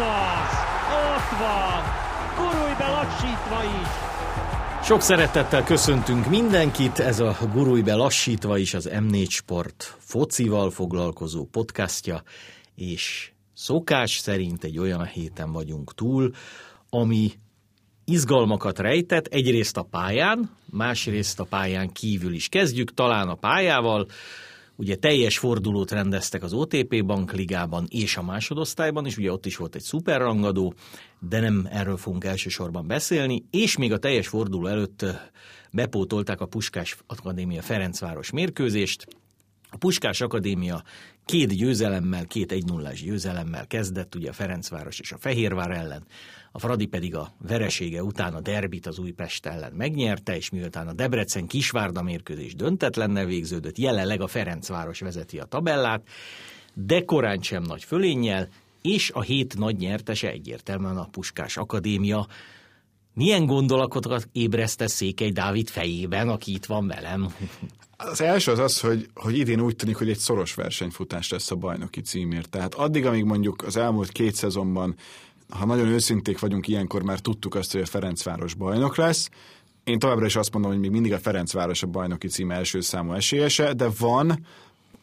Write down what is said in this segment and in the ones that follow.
az! Ott van! Gurulj be lassítva is! Sok szeretettel köszöntünk mindenkit, ez a Gurulj be lassítva is az M4 Sport focival foglalkozó podcastja, és szokás szerint egy olyan héten vagyunk túl, ami izgalmakat rejtett, egyrészt a pályán, másrészt a pályán kívül is. Kezdjük talán a pályával, Ugye teljes fordulót rendeztek az OTP Bankligában és a másodosztályban is, ugye ott is volt egy szuperrangadó, de nem erről fogunk elsősorban beszélni, és még a teljes forduló előtt bepótolták a Puskás Akadémia Ferencváros mérkőzést. A Puskás Akadémia két győzelemmel, két 1 0 győzelemmel kezdett, ugye a Ferencváros és a Fehérvár ellen, a Fradi pedig a veresége után a derbit az Újpest ellen megnyerte, és miután a Debrecen Kisvárda mérkőzés döntetlennel végződött, jelenleg a Ferencváros vezeti a tabellát, de korán sem nagy fölénnyel, és a hét nagy nyertese egyértelműen a Puskás Akadémia. Milyen gondolatokat ébreszte Székely Dávid fejében, aki itt van velem? Az első az az, hogy, hogy idén úgy tűnik, hogy egy szoros versenyfutás lesz a bajnoki címért. Tehát addig, amíg mondjuk az elmúlt két szezonban ha nagyon őszinték vagyunk, ilyenkor már tudtuk azt, hogy a Ferencváros bajnok lesz. Én továbbra is azt mondom, hogy még mindig a Ferencváros a bajnoki cím első számú esélyese, de van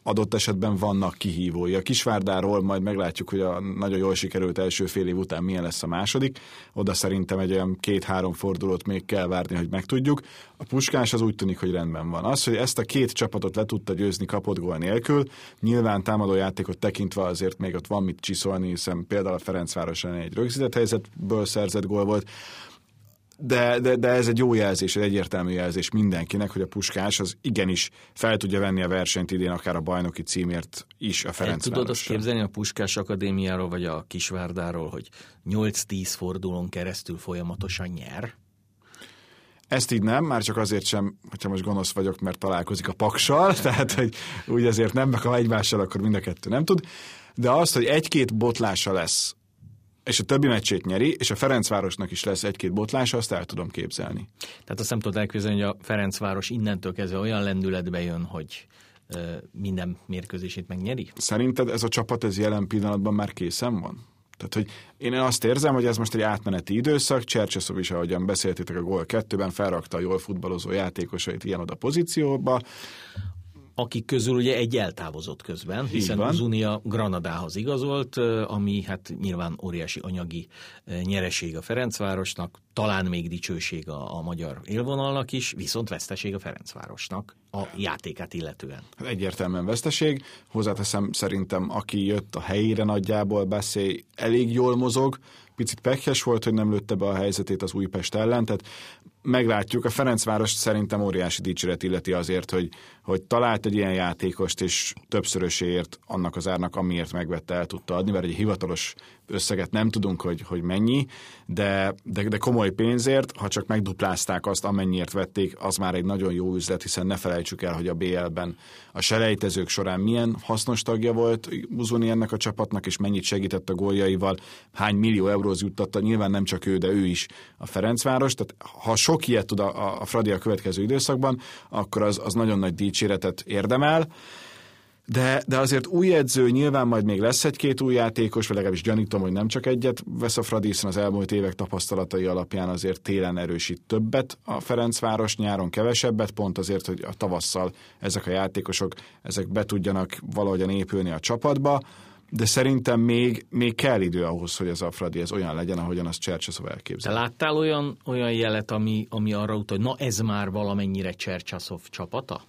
adott esetben vannak kihívói. A Kisvárdáról majd meglátjuk, hogy a nagyon jól sikerült első fél év után milyen lesz a második. Oda szerintem egy olyan két-három fordulót még kell várni, hogy megtudjuk. A Puskás az úgy tűnik, hogy rendben van. Az, hogy ezt a két csapatot le tudta győzni kapott gól nélkül, nyilván támadó játékot tekintve azért még ott van mit csiszolni, hiszen például a Ferencváros egy rögzített helyzetből szerzett gól volt de, de, de ez egy jó jelzés, egy egyértelmű jelzés mindenkinek, hogy a Puskás az igenis fel tudja venni a versenyt idén, akár a bajnoki címért is a Ferenc Tudod azt képzelni a Puskás Akadémiáról, vagy a Kisvárdáról, hogy 8-10 fordulón keresztül folyamatosan nyer? Ezt így nem, már csak azért sem, hogyha most gonosz vagyok, mert találkozik a paksal, tehát hogy úgy azért nem, ha egymással, akkor mind a kettő nem tud. De azt, hogy egy-két botlása lesz és a többi meccsét nyeri, és a Ferencvárosnak is lesz egy-két botlása, azt el tudom képzelni. Tehát azt nem tudod elképzelni, hogy a Ferencváros innentől kezdve olyan lendületbe jön, hogy minden mérkőzését megnyeri? Szerinted ez a csapat ez jelen pillanatban már készen van? Tehát, hogy én azt érzem, hogy ez most egy átmeneti időszak, Csercseszov is, ahogyan beszéltétek a gól kettőben, felrakta a jól futballozó játékosait ilyen-oda pozícióba akik közül ugye egy eltávozott közben, hiszen Uzunia Granadához igazolt, ami hát nyilván óriási anyagi nyereség a Ferencvárosnak, talán még dicsőség a, a magyar élvonalnak is, viszont veszteség a Ferencvárosnak a játékát illetően. Hát egyértelműen veszteség, hozzáteszem szerintem, aki jött a helyére nagyjából beszél, elég jól mozog, picit pekhes volt, hogy nem lőtte be a helyzetét az Újpest ellen, tehát meglátjuk. A Ferencváros szerintem óriási dicséret illeti azért, hogy, hogy talált egy ilyen játékost, és többszöröséért annak az árnak, amiért megvette, el tudta adni, mert egy hivatalos összeget nem tudunk, hogy, hogy mennyi, de, de, de komoly pénzért, ha csak megduplázták azt, amennyiért vették, az már egy nagyon jó üzlet, hiszen ne felejtsük el, hogy a BL-ben a selejtezők során milyen hasznos tagja volt Uzoni ennek a csapatnak, és mennyit segített a góljaival, hány millió euróz juttatta, nyilván nem csak ő, de ő is a Ferencváros, tehát ha sok ilyet tud a, a Fradi a következő időszakban, akkor az, az nagyon nagy dicséretet érdemel, de, de azért új edző, nyilván majd még lesz egy-két új játékos, vagy legalábbis gyanítom, hogy nem csak egyet vesz a Fradi, hiszen az elmúlt évek tapasztalatai alapján azért télen erősít többet a Ferencváros, nyáron kevesebbet, pont azért, hogy a tavasszal ezek a játékosok ezek be tudjanak valahogyan épülni a csapatba, de szerintem még, még kell idő ahhoz, hogy ez a Fradi ez olyan legyen, ahogyan azt Csercsaszov elképzel. Te láttál olyan, olyan jelet, ami, ami arra utal, hogy na ez már valamennyire Csercsaszov csapata?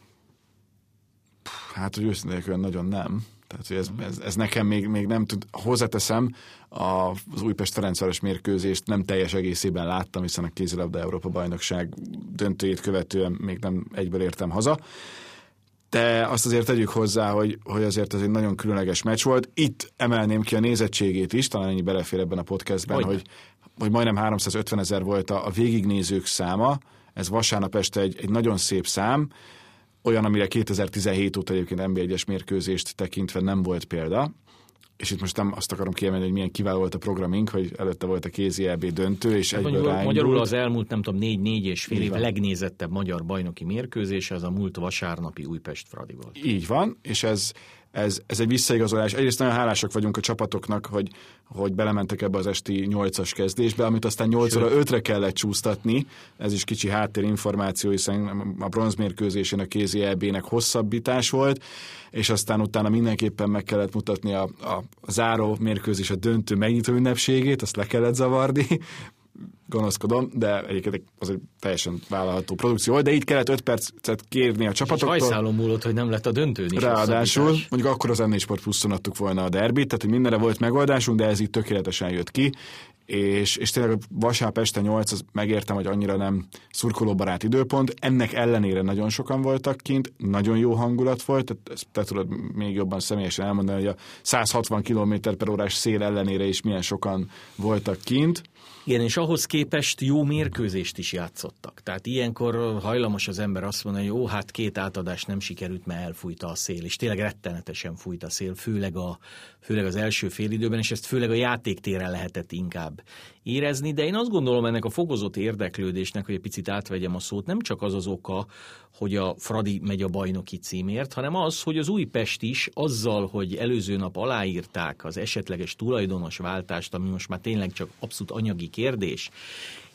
Hát, hogy őszintén nagyon nem. Tehát, hogy ez, ez, ez nekem még, még nem tud. Hozzáteszem, az Újpest Ferencváros mérkőzést nem teljes egészében láttam, hiszen a kézilabda Európa bajnokság döntőjét követően még nem egyből értem haza. De azt azért tegyük hozzá, hogy, hogy azért ez egy nagyon különleges meccs volt. Itt emelném ki a nézettségét is, talán ennyi belefér ebben a podcastben, hogy, hogy, hogy majdnem 350 ezer volt a, a végignézők száma. Ez vasárnap este egy, egy nagyon szép szám olyan, amire 2017 óta egyébként NB1-es mérkőzést tekintve nem volt példa, és itt most nem azt akarom kiemelni, hogy milyen kiváló volt a programink, hogy előtte volt a kézi EB döntő, és hát egyből magyarul, magyarul az elmúlt, nem tudom, négy-négy és fél év legnézettebb magyar bajnoki mérkőzés, ez a múlt vasárnapi Újpest Fradi volt. Így van, és ez, ez, ez egy visszaigazolás. Egyrészt nagyon hálásak vagyunk a csapatoknak, hogy, hogy belementek ebbe az esti 8-as kezdésbe, amit aztán 8-ra 5-re kellett csúsztatni. Ez is kicsi háttérinformáció, hiszen a bronzmérkőzésen a kézi EB-nek hosszabbítás volt, és aztán utána mindenképpen meg kellett mutatni a, a, a záró mérkőzés, a döntő megnyitó ünnepségét, azt le kellett zavarni, gonoszkodom, de egyébként az egy teljesen vállalható produkció volt, de így kellett 5 percet kérni a csapatoktól. És hajszálom múlott, hogy nem lett a döntőn is. Ráadásul, mondjuk akkor az Ennél Sport pluszon adtuk volna a derbit, tehát hogy mindenre volt megoldásunk, de ez itt tökéletesen jött ki, és, és tényleg vasárnap este 8, az megértem, hogy annyira nem szurkolóbarát időpont, ennek ellenére nagyon sokan voltak kint, nagyon jó hangulat volt, tehát ezt te tudod még jobban személyesen elmondani, hogy a 160 km per órás szél ellenére is milyen sokan voltak kint. Igen, és ahhoz képest jó mérkőzést is játszottak. Tehát ilyenkor hajlamos az ember azt mondani, hogy jó, hát két átadás nem sikerült, mert elfújta a szél, és tényleg rettenetesen fújt a szél, főleg, a, főleg az első félidőben, és ezt főleg a játéktéren lehetett inkább érezni, de én azt gondolom ennek a fokozott érdeklődésnek, hogy egy picit átvegyem a szót, nem csak az az oka, hogy a Fradi megy a bajnoki címért, hanem az, hogy az Újpest is azzal, hogy előző nap aláírták az esetleges tulajdonos váltást, ami most már tényleg csak abszolút anyagi kérdés,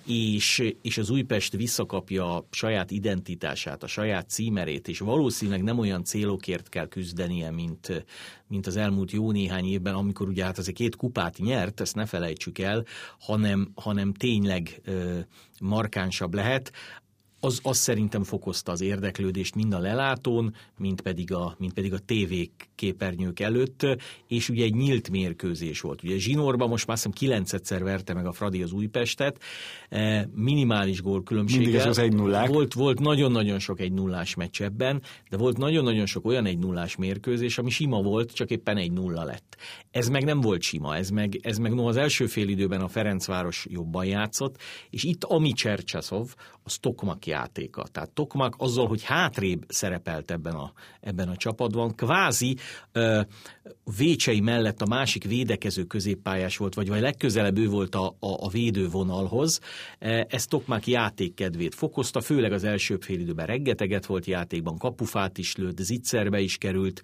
és, és az Újpest visszakapja saját identitását, a saját címerét, és valószínűleg nem olyan célokért kell küzdenie, mint, mint az elmúlt jó néhány évben, amikor ugye hát azért két kupát nyert, ezt ne felejtsük el, hanem, hanem tényleg ö, markánsabb lehet az, az szerintem fokozta az érdeklődést mind a lelátón, mind pedig a, mind pedig a TV képernyők előtt, és ugye egy nyílt mérkőzés volt. Ugye Zsinórban most már hiszem kilencedszer verte meg a Fradi az Újpestet, e, minimális gólkülönbséggel. Mindig az egy nullák. Volt, volt nagyon-nagyon sok egy nullás meccs ebben, de volt nagyon-nagyon sok olyan egy nullás mérkőzés, ami sima volt, csak éppen egy nulla lett. Ez meg nem volt sima, ez meg, ez meg no, az első fél időben a Ferencváros jobban játszott, és itt Ami Csercsaszov, az Tokmak játéka. Tehát Tokmak azzal, hogy hátrébb szerepelt ebben a, ebben a csapatban, kvázi ö, Vécsei mellett a másik védekező középpályás volt, vagy, vagy legközelebb ő volt a, a, a védővonalhoz. Ez Tokmak játékkedvét fokozta, főleg az első fél időben reggeteget volt játékban, kapufát is lőtt, zicserbe is került,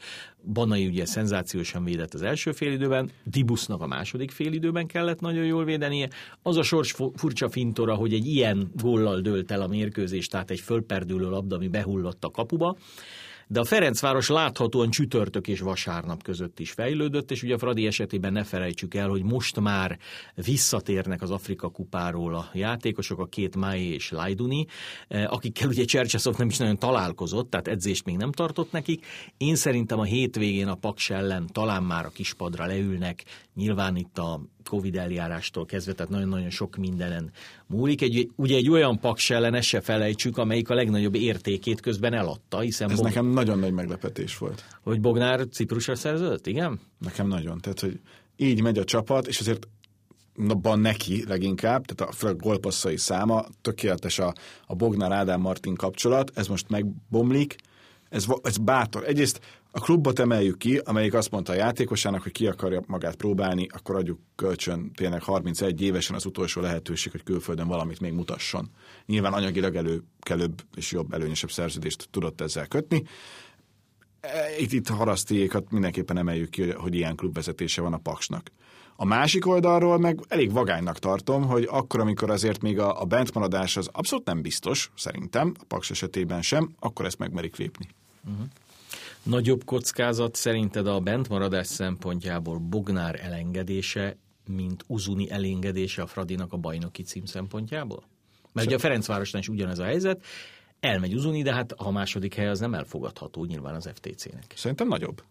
Banai ugye szenzációsan védett az első félidőben, Dibusznak a második félidőben kellett nagyon jól védenie. Az a sors furcsa fintora, hogy egy ilyen góllal dőlt el a mérkőzés, tehát egy fölperdülő labda, ami behullott a kapuba de a Ferencváros láthatóan csütörtök és vasárnap között is fejlődött, és ugye a Fradi esetében ne felejtsük el, hogy most már visszatérnek az Afrika kupáról a játékosok, a két Mai és Lajduni, eh, akikkel ugye Csercseszov nem is nagyon találkozott, tehát edzést még nem tartott nekik. Én szerintem a hétvégén a Paks ellen talán már a kispadra leülnek, nyilván itt a Covid eljárástól kezdve, tehát nagyon-nagyon sok mindenen múlik. Egy, ugye egy olyan paks ellen, ezt se felejtsük, amelyik a legnagyobb értékét közben eladta, hiszen... Ez Bog... nekem nagyon nagy meglepetés volt. Hogy Bognár Ciprusra szerződött, igen? Nekem nagyon, tehát hogy így megy a csapat, és azért abban neki leginkább, tehát a, a golpasszai száma, tökéletes a, a Bognár Ádám Martin kapcsolat, ez most megbomlik, ez, ez bátor. Egyrészt a klubot emeljük ki, amelyik azt mondta a játékosának, hogy ki akarja magát próbálni, akkor adjuk kölcsön tényleg 31 évesen az utolsó lehetőség, hogy külföldön valamit még mutasson. Nyilván anyagilag előkelőbb és jobb, előnyösebb szerződést tudott ezzel kötni. E, itt, itt harasztiékat mindenképpen emeljük ki, hogy ilyen klubvezetése van a Paksnak. A másik oldalról meg elég vagánynak tartom, hogy akkor, amikor azért még a, a bentmaradás az abszolút nem biztos, szerintem, a Paks esetében sem, akkor ezt megmerik lépni. Uh-huh. Nagyobb kockázat szerinted a bentmaradás szempontjából Bognár elengedése, mint Uzuni elengedése a Fradinak a bajnoki cím szempontjából? Mert ugye a Ferencvárosnál is ugyanez a helyzet, elmegy Uzuni, de hát a második hely az nem elfogadható nyilván az FTC-nek. Szerintem nagyobb.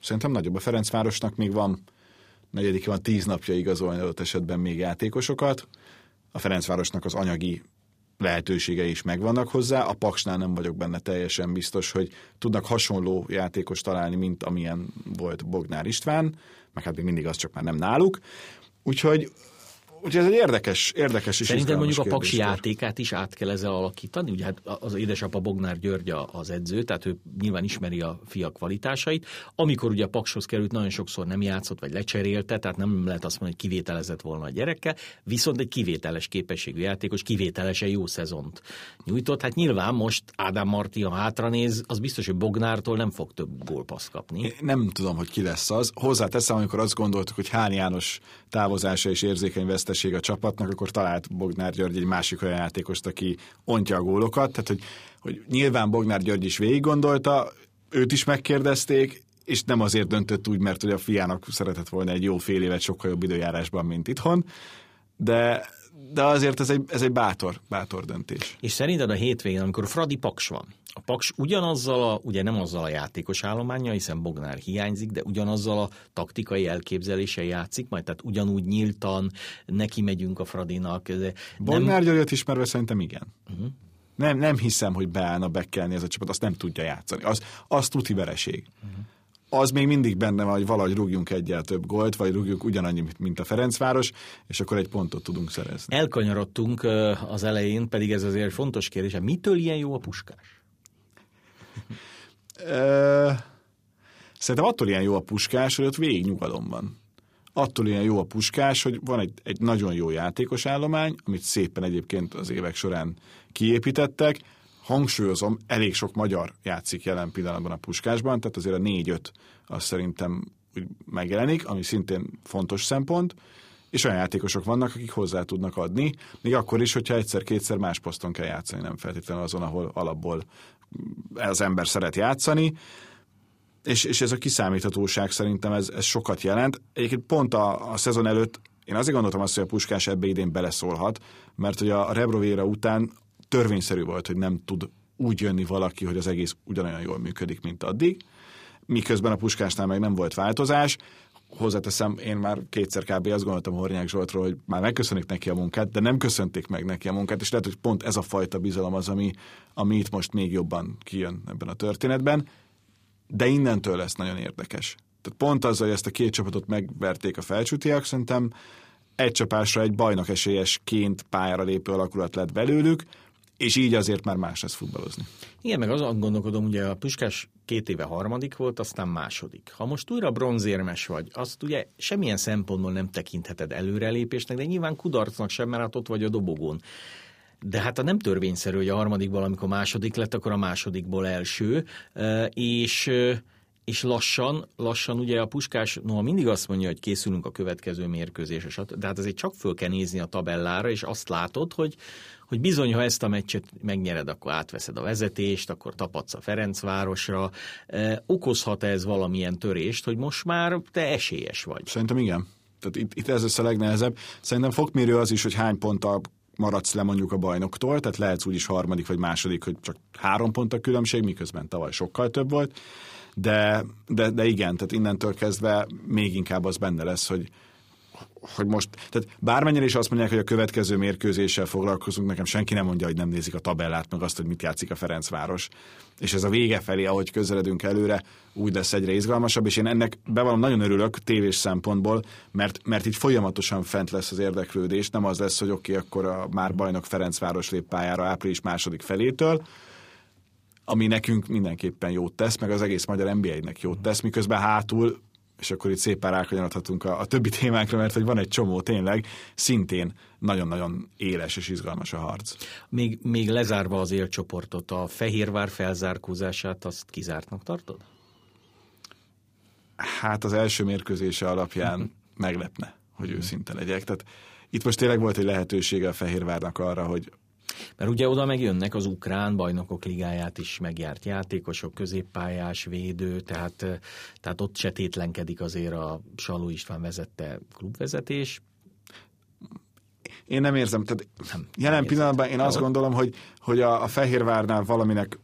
Szerintem nagyobb. A Ferencvárosnak még van negyedik van tíz napja igazolni adott esetben még játékosokat. A Ferencvárosnak az anyagi lehetőségei is megvannak hozzá. A Paksnál nem vagyok benne teljesen biztos, hogy tudnak hasonló játékos találni, mint amilyen volt Bognár István, meg hát még mindig az csak már nem náluk. Úgyhogy Úgyhogy ez egy érdekes, érdekes és Szerintem mondjuk a Paksi kérdéskör. játékát is át kell ezzel alakítani. Ugye hát az édesapa Bognár György a- az edző, tehát ő nyilván ismeri a fia kvalitásait. Amikor ugye a Pakshoz került, nagyon sokszor nem játszott, vagy lecserélte, tehát nem lehet azt mondani, hogy kivételezett volna a gyerekkel, viszont egy kivételes képességű játékos, kivételesen jó szezont nyújtott. Hát nyilván most Ádám Marti, ha hátranéz, az biztos, hogy Bognártól nem fog több gólpaszt kapni. Én nem tudom, hogy ki lesz az. Hozzáteszem, amikor azt gondoltuk, hogy Hán János távozása és érzékeny veszteség a csapatnak, akkor talált Bognár György egy másik olyan játékost, aki ontja a gólokat. Tehát, hogy, hogy nyilván Bognár György is végig gondolta, őt is megkérdezték, és nem azért döntött úgy, mert hogy a fiának szeretett volna egy jó fél évet sokkal jobb időjárásban, mint itthon, de, de azért ez egy, ez egy bátor, bátor döntés. És szerinted a hétvégén, amikor Fradi Paks van, a Paks ugyanazzal a, ugye nem azzal a játékos állománya, hiszen Bognár hiányzik, de ugyanazzal a taktikai elképzeléssel játszik, majd tehát ugyanúgy nyíltan neki megyünk a Fradinak. Nem, Bognár Györgyöt ismerve szerintem igen. Uh-huh. Nem, nem hiszem, hogy beállna bekelni ez a csapat, azt nem tudja játszani. Az, az tuti vereség. Uh-huh. Az még mindig benne van, hogy valahogy rúgjunk egyel több gólt, vagy rúgjunk ugyanannyi, mint a Ferencváros, és akkor egy pontot tudunk szerezni. Elkanyarodtunk az elején, pedig ez azért fontos kérdés. Mitől ilyen jó a puskás? Szerintem attól ilyen jó a puskás, hogy ott végig nyugalom van. Attól ilyen jó a puskás, hogy van egy, egy nagyon jó játékos állomány, amit szépen egyébként az évek során kiépítettek. Hangsúlyozom, elég sok magyar játszik jelen pillanatban a puskásban, tehát azért a négy-öt az szerintem úgy megjelenik, ami szintén fontos szempont, és olyan játékosok vannak, akik hozzá tudnak adni, még akkor is, hogyha egyszer-kétszer más poszton kell játszani, nem feltétlenül azon, ahol alapból az ember szeret játszani és, és ez a kiszámíthatóság szerintem ez, ez sokat jelent. Egyébként pont a, a szezon előtt én azért gondoltam azt, hogy a Puskás ebbe idén beleszólhat, mert hogy a Rebrovéra után törvényszerű volt, hogy nem tud úgy jönni valaki, hogy az egész ugyanolyan jól működik, mint addig, miközben a Puskásnál meg nem volt változás. Hozzáteszem, én már kétszer kb. azt gondoltam Hornyák Zsoltról, hogy már megköszönik neki a munkát, de nem köszönték meg neki a munkát, és lehet, hogy pont ez a fajta bizalom az, ami, ami itt most még jobban kijön ebben a történetben de innentől lesz nagyon érdekes. Tehát pont azzal, hogy ezt a két csapatot megverték a felcsútiak, szerintem egy csapásra egy bajnok esélyesként pályára lépő alakulat lett belőlük, és így azért már más lesz futballozni. Igen, meg azon gondolkodom, ugye a Puskás két éve harmadik volt, aztán második. Ha most újra bronzérmes vagy, azt ugye semmilyen szempontból nem tekintheted előrelépésnek, de nyilván kudarcnak sem, mert hát ott vagy a dobogón. De hát a nem törvényszerű, hogy a harmadikból, amikor második lett, akkor a másodikból első, és és lassan, lassan ugye a Puskás, noha mindig azt mondja, hogy készülünk a következő mérkőzésre, de hát azért csak föl kell nézni a tabellára, és azt látod, hogy, hogy bizony, ha ezt a meccset megnyered, akkor átveszed a vezetést, akkor tapadsz a Ferencvárosra. Okozhat ez valamilyen törést, hogy most már te esélyes vagy? Szerintem igen. Tehát itt, itt ez lesz a legnehezebb. Szerintem fokmérő az is, hogy hány ponttal maradsz le mondjuk a bajnoktól, tehát lehetsz úgyis harmadik vagy második, hogy csak három pont a különbség, miközben tavaly sokkal több volt. De, de, de igen, tehát innentől kezdve még inkább az benne lesz, hogy, hogy most, tehát bármennyire is azt mondják, hogy a következő mérkőzéssel foglalkozunk, nekem senki nem mondja, hogy nem nézik a tabellát, meg azt, hogy mit játszik a Ferencváros. És ez a vége felé, ahogy közeledünk előre, úgy lesz egyre izgalmasabb, és én ennek bevallom nagyon örülök tévés szempontból, mert, mert itt folyamatosan fent lesz az érdeklődés, nem az lesz, hogy oké, okay, akkor a már bajnok Ferencváros lép pályára április második felétől, ami nekünk mindenképpen jót tesz, meg az egész magyar NBA-nek jót tesz, miközben hátul és akkor itt szépen rákanyarodhatunk a, a többi témákra, mert hogy van egy csomó tényleg, szintén nagyon-nagyon éles és izgalmas a harc. Még, még lezárva az élcsoportot, a Fehérvár felzárkózását azt kizártnak tartod? Hát az első mérkőzése alapján meglepne, hogy őszinte legyek. Tehát itt most tényleg volt egy lehetősége a Fehérvárnak arra, hogy mert ugye oda megjönnek az ukrán bajnokok ligáját is megjárt játékosok, középpályás, védő, tehát, tehát ott se tétlenkedik azért a Saló István vezette klubvezetés. Én nem érzem, tehát nem, jelen nem pillanatban én azt gondolom, hogy, hogy a, a Fehérvárnál valaminek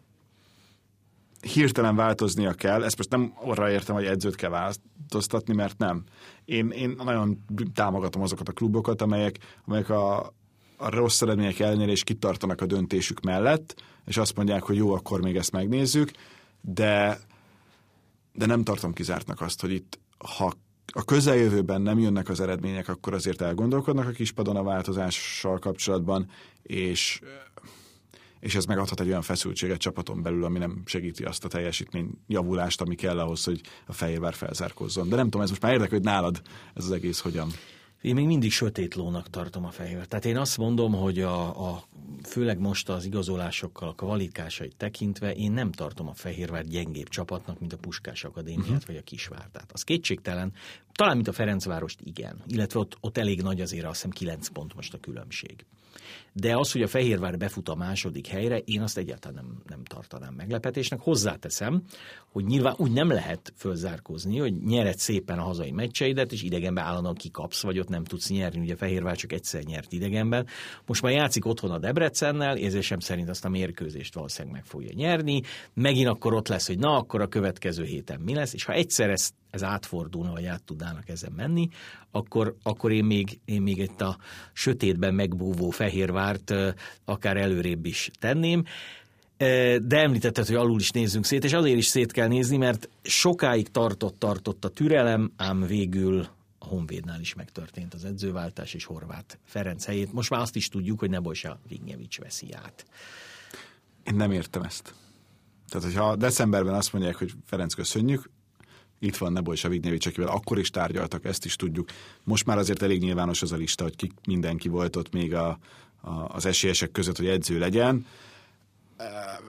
hirtelen változnia kell. Ezt most nem arra értem, hogy edzőt kell változtatni, mert nem. Én, én nagyon támogatom azokat a klubokat, amelyek, amelyek a, a rossz eredmények ellenére is kitartanak a döntésük mellett, és azt mondják, hogy jó, akkor még ezt megnézzük, de, de nem tartom kizártnak azt, hogy itt, ha a közeljövőben nem jönnek az eredmények, akkor azért elgondolkodnak a kispadon a változással kapcsolatban, és és ez megadhat egy olyan feszültséget csapaton belül, ami nem segíti azt a teljesítmény javulást, ami kell ahhoz, hogy a Fehérvár felzárkozzon. De nem tudom, ez most már érdekel, hogy nálad ez az egész hogyan. Én még mindig sötét lónak tartom a fehér. Tehát én azt mondom, hogy a, a főleg most az igazolásokkal, a kvalitásait tekintve én nem tartom a Fehérvár gyengébb csapatnak, mint a Puskás Akadémiát uh-huh. vagy a Kisvárdát. Az kétségtelen, talán mint a Ferencvárost igen, illetve ott, ott elég nagy azért azt hiszem 9 pont most a különbség. De az, hogy a Fehérvár befut a második helyre, én azt egyáltalán nem, nem tartanám meglepetésnek. Hozzáteszem, hogy nyilván úgy nem lehet fölzárkózni, hogy nyered szépen a hazai meccseidet, és idegenben állandóan kikapsz, vagy ott nem tudsz nyerni. Ugye Fehérvár csak egyszer nyert idegenben. Most már játszik otthon a Debrecennel, érzésem szerint azt a mérkőzést valószínűleg meg fogja nyerni. Megint akkor ott lesz, hogy na, akkor a következő héten mi lesz, és ha egyszer ezt ez átfordulna, vagy át tudnának ezen menni, akkor, akkor én, még, én még itt a sötétben megbúvó Fehérvárt akár előrébb is tenném. De említetted, hogy alul is nézzünk szét, és azért is szét kell nézni, mert sokáig tartott, tartott a türelem, ám végül Honvédnál is megtörtént az edzőváltás, és Horváth Ferenc helyét. Most már azt is tudjuk, hogy Nebojsa Vignyevics veszi át. Én nem értem ezt. Tehát, hogyha decemberben azt mondják, hogy Ferenc köszönjük, itt van Neboj Savignevics, akivel akkor is tárgyaltak, ezt is tudjuk. Most már azért elég nyilvános az a lista, hogy ki, mindenki volt ott még a, a, az esélyesek között, hogy edző legyen.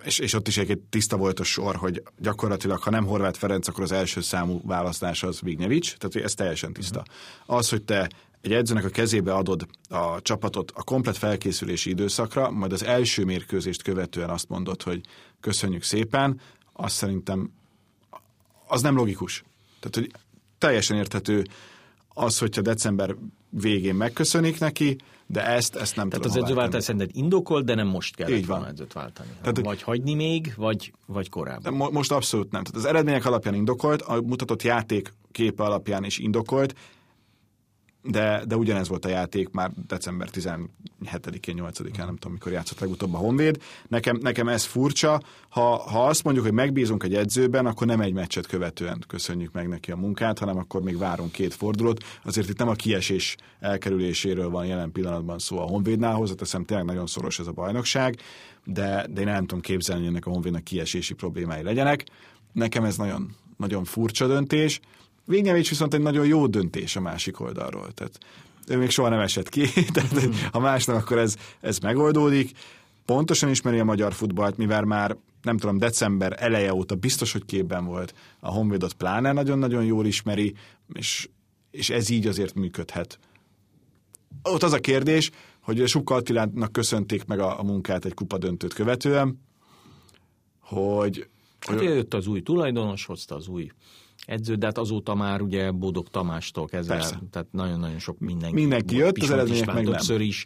És, és ott is egy tiszta volt a sor, hogy gyakorlatilag, ha nem Horváth Ferenc, akkor az első számú választás az Vignevics, tehát ez teljesen tiszta. Az, hogy te egy edzőnek a kezébe adod a csapatot a komplet felkészülési időszakra, majd az első mérkőzést követően azt mondod, hogy köszönjük szépen, azt szerintem az nem logikus. Tehát, hogy teljesen érthető az, hogyha december végén megköszönik neki, de ezt, ezt nem Tehát tudom az edzőváltás szerinted indokolt, de nem most kell Így van. edzőt váltani. Tehát, vagy hagyni még, vagy, vagy korábban. Mo- most abszolút nem. Tehát az eredmények alapján indokolt, a mutatott játék képe alapján is indokolt, de, de ugyanez volt a játék már december 17-én, 8-án, nem tudom, mikor játszott legutóbb a Honvéd. Nekem, nekem ez furcsa. Ha, ha azt mondjuk, hogy megbízunk egy edzőben, akkor nem egy meccset követően köszönjük meg neki a munkát, hanem akkor még várunk két fordulót. Azért itt nem a kiesés elkerüléséről van jelen pillanatban szó a Honvédnál, hozzáteszem, tényleg nagyon szoros ez a bajnokság, de, de én nem tudom képzelni, hogy ennek a Honvédnak kiesési problémái legyenek. Nekem ez nagyon, nagyon furcsa döntés. Vignevics viszont egy nagyon jó döntés a másik oldalról. Tehát ő még soha nem esett ki, tehát ha másnak, akkor ez, ez megoldódik. Pontosan ismeri a magyar futballt, mivel már nem tudom, december eleje óta biztos, hogy képben volt. A Honvédot pláne nagyon-nagyon jól ismeri, és, és ez így azért működhet. Ott az a kérdés, hogy Subka Attilának köszönték meg a, a munkát egy kupadöntőt követően, hogy... Hát jött az új tulajdonos, hozta az új edző, de hát azóta már ugye Bódog Tamástól kezdve, Persze. tehát nagyon-nagyon sok mindenki. Mindenki jött, az eredmények meg nem. is.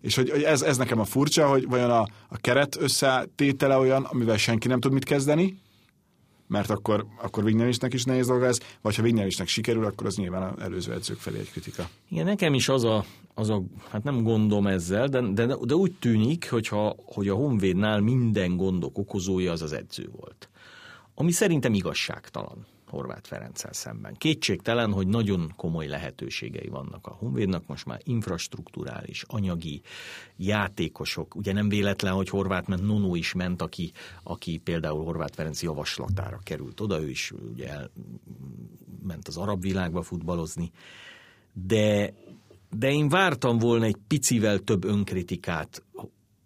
És hogy, hogy ez, ez nekem a furcsa, hogy vajon a, a keret összetétele olyan, amivel senki nem tud mit kezdeni, mert akkor, akkor Vignelisnek is nehéz dolga ez, vagy ha Vignelisnek sikerül, akkor az nyilván az előző edzők felé egy kritika. Igen, nekem is az a, az a hát nem gondom ezzel, de, de, de úgy tűnik, hogyha, hogy a Honvédnál minden gondok okozója az az edző volt ami szerintem igazságtalan Horváth Ferenccel szemben. Kétségtelen, hogy nagyon komoly lehetőségei vannak a Honvédnak, most már infrastruktúrális, anyagi, játékosok. Ugye nem véletlen, hogy Horváth ment, Nono is ment, aki, aki például Horváth Ferenc javaslatára került oda, ő is ugye ment az arab világba futballozni. De, de én vártam volna egy picivel több önkritikát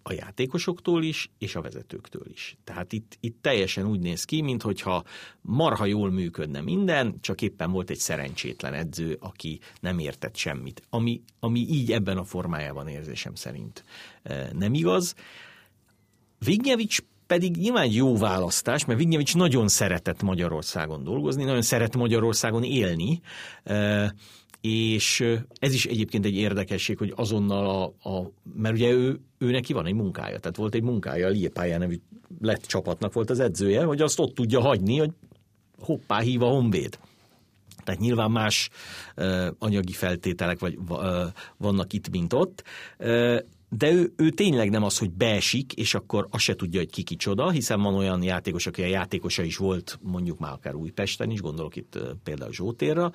a játékosoktól is, és a vezetőktől is. Tehát itt, itt teljesen úgy néz ki, mintha marha jól működne minden, csak éppen volt egy szerencsétlen edző, aki nem értett semmit. Ami, ami így ebben a formájában érzésem szerint e, nem igaz. Vignyevics pedig nyilván jó választás, mert Vignyevics nagyon szeretett Magyarországon dolgozni, nagyon szeret Magyarországon élni, e, és ez is egyébként egy érdekesség, hogy azonnal a, a mert ugye ő, ő neki van egy munkája, tehát volt egy munkája, a Liepályán nevű lett csapatnak volt az edzője, hogy azt ott tudja hagyni, hogy hoppá, hív a Honvéd. Tehát nyilván más uh, anyagi feltételek vagy, uh, vannak itt, mint ott, uh, de ő, ő tényleg nem az, hogy beesik, és akkor azt se tudja, hogy ki kicsoda, hiszen van olyan játékos, aki a játékosa is volt, mondjuk már akár Újpesten is, gondolok itt például Zsótérra,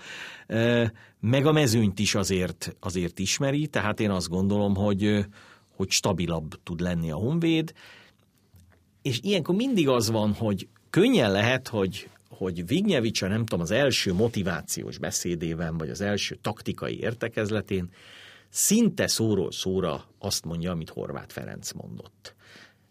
meg a mezőnyt is azért, azért ismeri, tehát én azt gondolom, hogy, hogy stabilabb tud lenni a Honvéd, és ilyenkor mindig az van, hogy könnyen lehet, hogy, hogy Vignyevics, nem tudom, az első motivációs beszédében, vagy az első taktikai értekezletén szinte szóról szóra azt mondja, amit Horváth Ferenc mondott.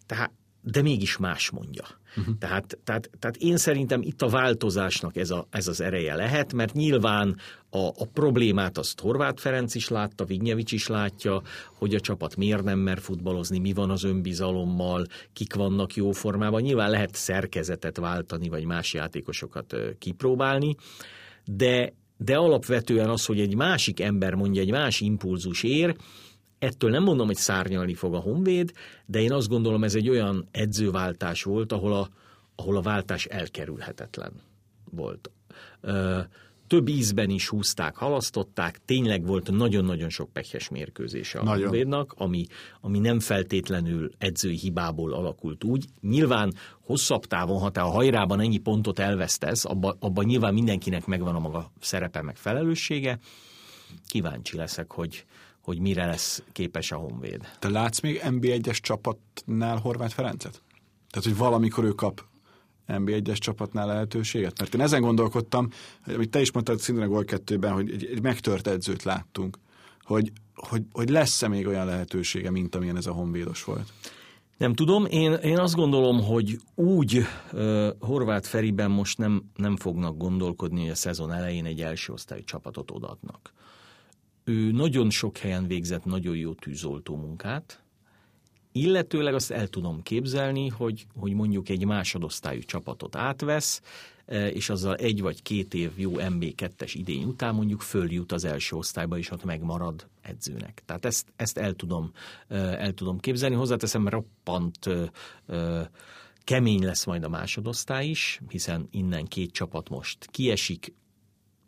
Tehát, de mégis más mondja. Uh-huh. Tehát, tehát, tehát én szerintem itt a változásnak ez, a, ez az ereje lehet, mert nyilván a, a problémát azt Horváth Ferenc is látta, Vignyevics is látja, hogy a csapat miért nem mer futballozni, mi van az önbizalommal, kik vannak jó formában. Nyilván lehet szerkezetet váltani, vagy más játékosokat kipróbálni, de de alapvetően az, hogy egy másik ember mondja, egy más impulzus ér, ettől nem mondom, hogy szárnyalni fog a Honvéd, de én azt gondolom, ez egy olyan edzőváltás volt, ahol a, ahol a váltás elkerülhetetlen volt több ízben is húzták, halasztották, tényleg volt nagyon-nagyon sok pekhes mérkőzése a Honvédnak, ami, ami nem feltétlenül edzői hibából alakult úgy. Nyilván hosszabb távon, ha te a hajrában ennyi pontot elvesztesz, abban abba nyilván mindenkinek megvan a maga szerepe, meg felelőssége. Kíváncsi leszek, hogy, hogy mire lesz képes a Honvéd. Te látsz még NB1-es csapatnál Horváth Ferencet? Tehát, hogy valamikor ő kap NB1-es csapatnál lehetőséget? Mert én ezen gondolkodtam, amit te is mondtad szintén a Gol 2-ben, hogy egy, egy megtört edzőt láttunk, hogy, hogy, hogy lesz-e még olyan lehetősége, mint amilyen ez a honvédos volt? Nem tudom, én, én azt gondolom, hogy úgy uh, Horváth Feriben most nem, nem fognak gondolkodni, hogy a szezon elején egy első osztályú csapatot odaadnak. Ő nagyon sok helyen végzett nagyon jó tűzoltó munkát, Illetőleg azt el tudom képzelni, hogy, hogy mondjuk egy másodosztályú csapatot átvesz, e, és azzal egy vagy két év jó MB2-es idény után mondjuk följut az első osztályba, és ott megmarad edzőnek. Tehát ezt, ezt el, tudom, e, el tudom képzelni. Hozzáteszem, roppant e, kemény lesz majd a másodosztály is, hiszen innen két csapat most kiesik,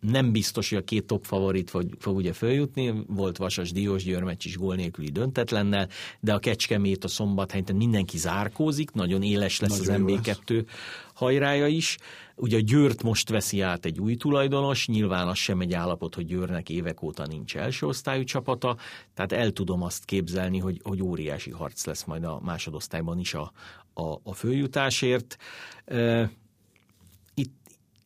nem biztos, hogy a két top favorit fog, fog ugye följutni, volt Vasas Diós Györmecs is gól nélküli döntetlennel, de a Kecskemét a szombathelyten mindenki zárkózik, nagyon éles lesz nagyon az MB2 hajrája is. Ugye a Győrt most veszi át egy új tulajdonos, nyilván az sem egy állapot, hogy Győrnek évek óta nincs első osztályú csapata, tehát el tudom azt képzelni, hogy, hogy óriási harc lesz majd a másodosztályban is a, a, a följutásért.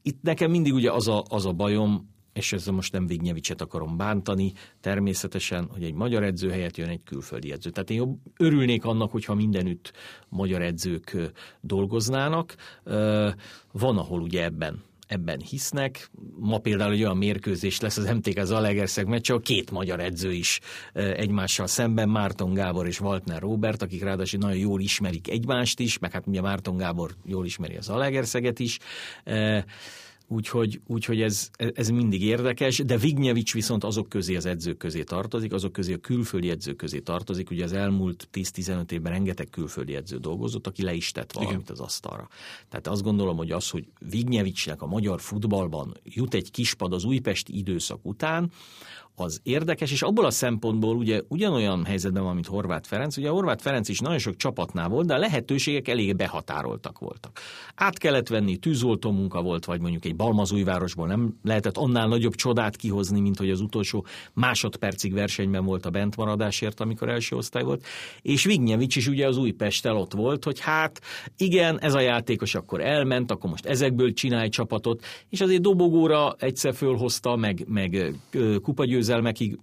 Itt nekem mindig ugye az a, az a bajom, és ezzel most nem Vignyevicset akarom bántani, természetesen, hogy egy magyar edző helyett jön egy külföldi edző. Tehát én jobb, örülnék annak, hogyha mindenütt magyar edzők dolgoznának. Van, ahol ugye ebben ebben hisznek. Ma például egy olyan mérkőzés lesz az MTK Zalegerszeg meccs, ahol két magyar edző is egymással szemben, Márton Gábor és Waltner Robert, akik ráadásul nagyon jól ismerik egymást is, meg hát ugye Márton Gábor jól ismeri az Zalegerszeget is. Úgyhogy, úgyhogy ez, ez mindig érdekes, de Vignyevics viszont azok közé az edzők közé tartozik, azok közé a külföldi edzők közé tartozik. Ugye az elmúlt 10-15 évben rengeteg külföldi edző dolgozott, aki le is tett valamit Igen. az asztalra. Tehát azt gondolom, hogy az, hogy Vignyevicsnek a magyar futballban jut egy kispad az újpesti időszak után, az érdekes, és abból a szempontból ugye ugyanolyan helyzetben van, mint Horváth Ferenc. Ugye Horváth Ferenc is nagyon sok csapatnál volt, de a lehetőségek elég behatároltak voltak. Át kellett venni, tűzoltó munka volt, vagy mondjuk egy Balmazújvárosból nem lehetett annál nagyobb csodát kihozni, mint hogy az utolsó másodpercig versenyben volt a bentmaradásért, amikor első osztály volt. És Vignyevics is ugye az Újpesttel ott volt, hogy hát igen, ez a játékos akkor elment, akkor most ezekből csinálj csapatot, és azért dobogóra egyszer fölhozta, meg, meg kupagyőz győzelmekig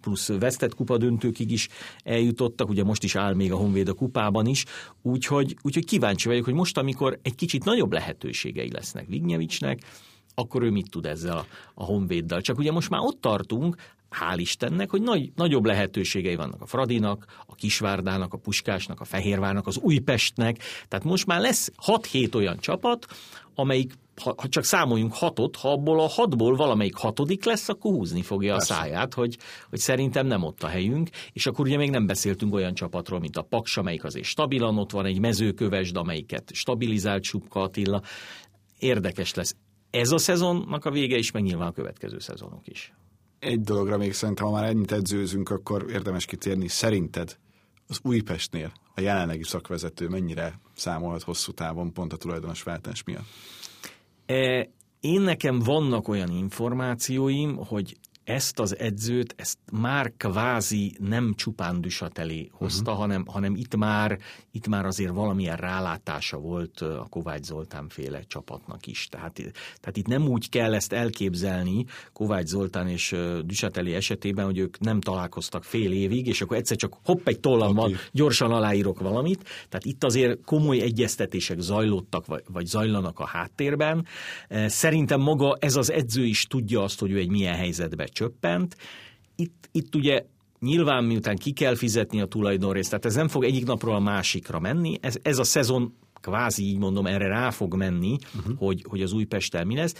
plusz vesztett kupa döntőkig is eljutottak, ugye most is áll még a Honvéd a kupában is, úgyhogy, úgyhogy kíváncsi vagyok, hogy most, amikor egy kicsit nagyobb lehetőségei lesznek Vignyevicsnek, akkor ő mit tud ezzel a, a Honvéddal. Csak ugye most már ott tartunk, hál' Istennek, hogy nagy, nagyobb lehetőségei vannak a Fradinak, a Kisvárdának, a Puskásnak, a Fehérvárnak, az Újpestnek. Tehát most már lesz 6-7 olyan csapat, amelyik ha, ha csak számoljunk hatot, ha abból a hatból valamelyik hatodik lesz, akkor húzni fogja Persze. a száját, hogy, hogy szerintem nem ott a helyünk, és akkor ugye még nem beszéltünk olyan csapatról, mint a Paks, amelyik azért stabilan ott van, egy mezőkövesd, amelyiket stabilizált Subka Attila. Érdekes lesz ez a szezonnak a vége is, meg nyilván a következő szezonok is. Egy dologra még szerintem, ha már ennyit edzőzünk, akkor érdemes kitérni. Szerinted Az Újpestnél a jelenlegi szakvezető mennyire számolhat hosszú távon pont a tulajdonos váltás miatt? E, én nekem vannak olyan információim, hogy ezt az edzőt, ezt már kvázi nem csupán Düsatelé hozta, uh-huh. hanem, hanem itt, már, itt már azért valamilyen rálátása volt a Kovács Zoltán féle csapatnak is. Tehát, tehát itt nem úgy kell ezt elképzelni Kovács Zoltán és Düsatelé esetében, hogy ők nem találkoztak fél évig, és akkor egyszer csak hopp, egy tollam van, gyorsan aláírok valamit. Tehát itt azért komoly egyeztetések zajlottak, vagy, vagy zajlanak a háttérben. Szerintem maga ez az edző is tudja azt, hogy ő egy milyen helyzetben csöppent. Itt, itt ugye nyilván miután ki kell fizetni a tulajdonrészt, tehát ez nem fog egyik napról a másikra menni, ez, ez a szezon kvázi így mondom, erre rá fog menni, uh-huh. hogy, hogy az Újpesttel mi lesz.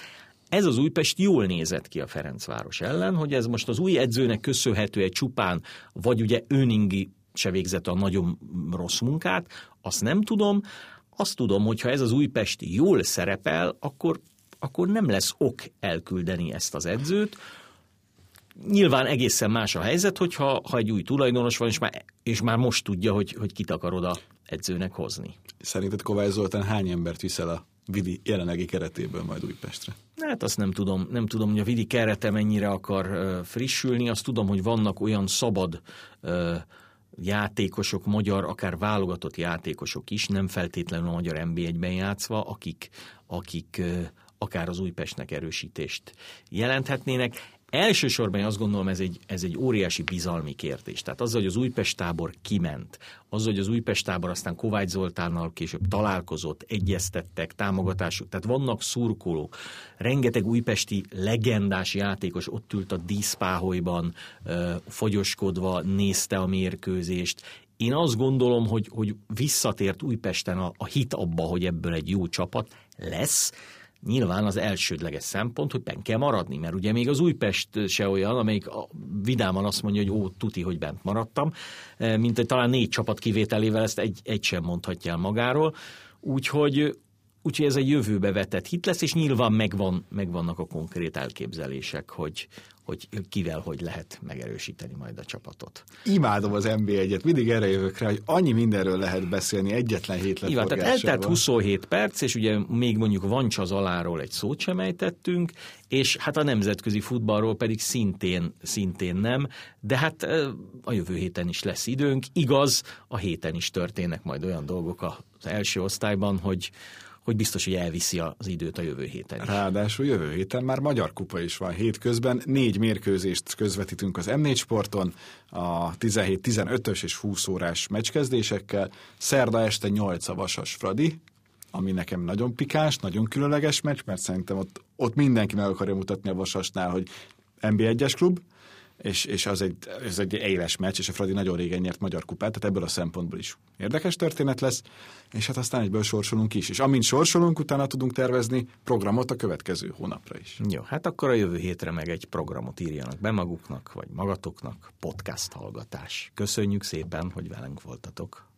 Ez az Újpest jól nézett ki a Ferencváros ellen, hogy ez most az új edzőnek köszönhető egy csupán, vagy ugye Öningi se végzett a nagyon rossz munkát, azt nem tudom. Azt tudom, hogy ha ez az Újpesti jól szerepel, akkor, akkor nem lesz ok elküldeni ezt az edzőt, Nyilván egészen más a helyzet, hogyha ha egy új tulajdonos van, és már, és már most tudja, hogy, hogy kit akar oda edzőnek hozni. Szerinted Kovács Zoltán hány embert viszel a Vidi jelenlegi keretéből majd Újpestre? Hát azt nem tudom, nem tudom, hogy a Vidi kerete mennyire akar frissülni, azt tudom, hogy vannak olyan szabad játékosok, magyar, akár válogatott játékosok is, nem feltétlenül a magyar NB1-ben játszva, akik, akik akár az Újpestnek erősítést jelenthetnének. Elsősorban én azt gondolom, ez egy, ez egy óriási bizalmi kérdés. Tehát az, hogy az Újpest tábor kiment, az, hogy az Újpest tábor aztán Kovács Zoltánnal később találkozott, egyeztettek, támogatásuk, tehát vannak szurkolók, rengeteg újpesti legendás játékos ott ült a díszpáholyban, fogyoskodva nézte a mérkőzést, én azt gondolom, hogy, hogy visszatért Újpesten a, a hit abba, hogy ebből egy jó csapat lesz, nyilván az elsődleges szempont, hogy benn kell maradni, mert ugye még az Újpest se olyan, amelyik vidáman azt mondja, hogy ó, tuti, hogy bent maradtam, e, mint hogy talán négy csapat kivételével ezt egy, egy sem mondhatja el magáról. Úgyhogy, úgyhogy ez egy jövőbe vetett hit lesz, és nyilván megvan, megvannak a konkrét elképzelések, hogy, hogy kivel hogy lehet megerősíteni majd a csapatot. Imádom az NB1-et, mindig erre jövök rá, hogy annyi mindenről lehet beszélni egyetlen hét Igen, tehát eltelt 27 perc, és ugye még mondjuk Vancsaz aláról egy szót sem ejtettünk, és hát a nemzetközi futballról pedig szintén, szintén nem, de hát a jövő héten is lesz időnk. Igaz, a héten is történnek majd olyan dolgok az első osztályban, hogy, hogy biztos, hogy elviszi az időt a jövő héten is. Ráadásul jövő héten már Magyar Kupa is van hétközben. Négy mérkőzést közvetítünk az M4 Sporton, a 17-15-ös és 20 órás meccskezdésekkel. Szerda este 8 a Vasas Fradi, ami nekem nagyon pikás, nagyon különleges meccs, mert szerintem ott, ott mindenki meg akarja mutatni a Vasasnál, hogy NB1-es klub, és, és az egy, ez egy éles meccs, és a Fradi nagyon régen nyert magyar kupát, tehát ebből a szempontból is érdekes történet lesz, és hát aztán egyből sorsolunk is. És amint sorsolunk, utána tudunk tervezni programot a következő hónapra is. Jó, hát akkor a jövő hétre meg egy programot írjanak be maguknak, vagy magatoknak, podcast hallgatás. Köszönjük szépen, hogy velünk voltatok.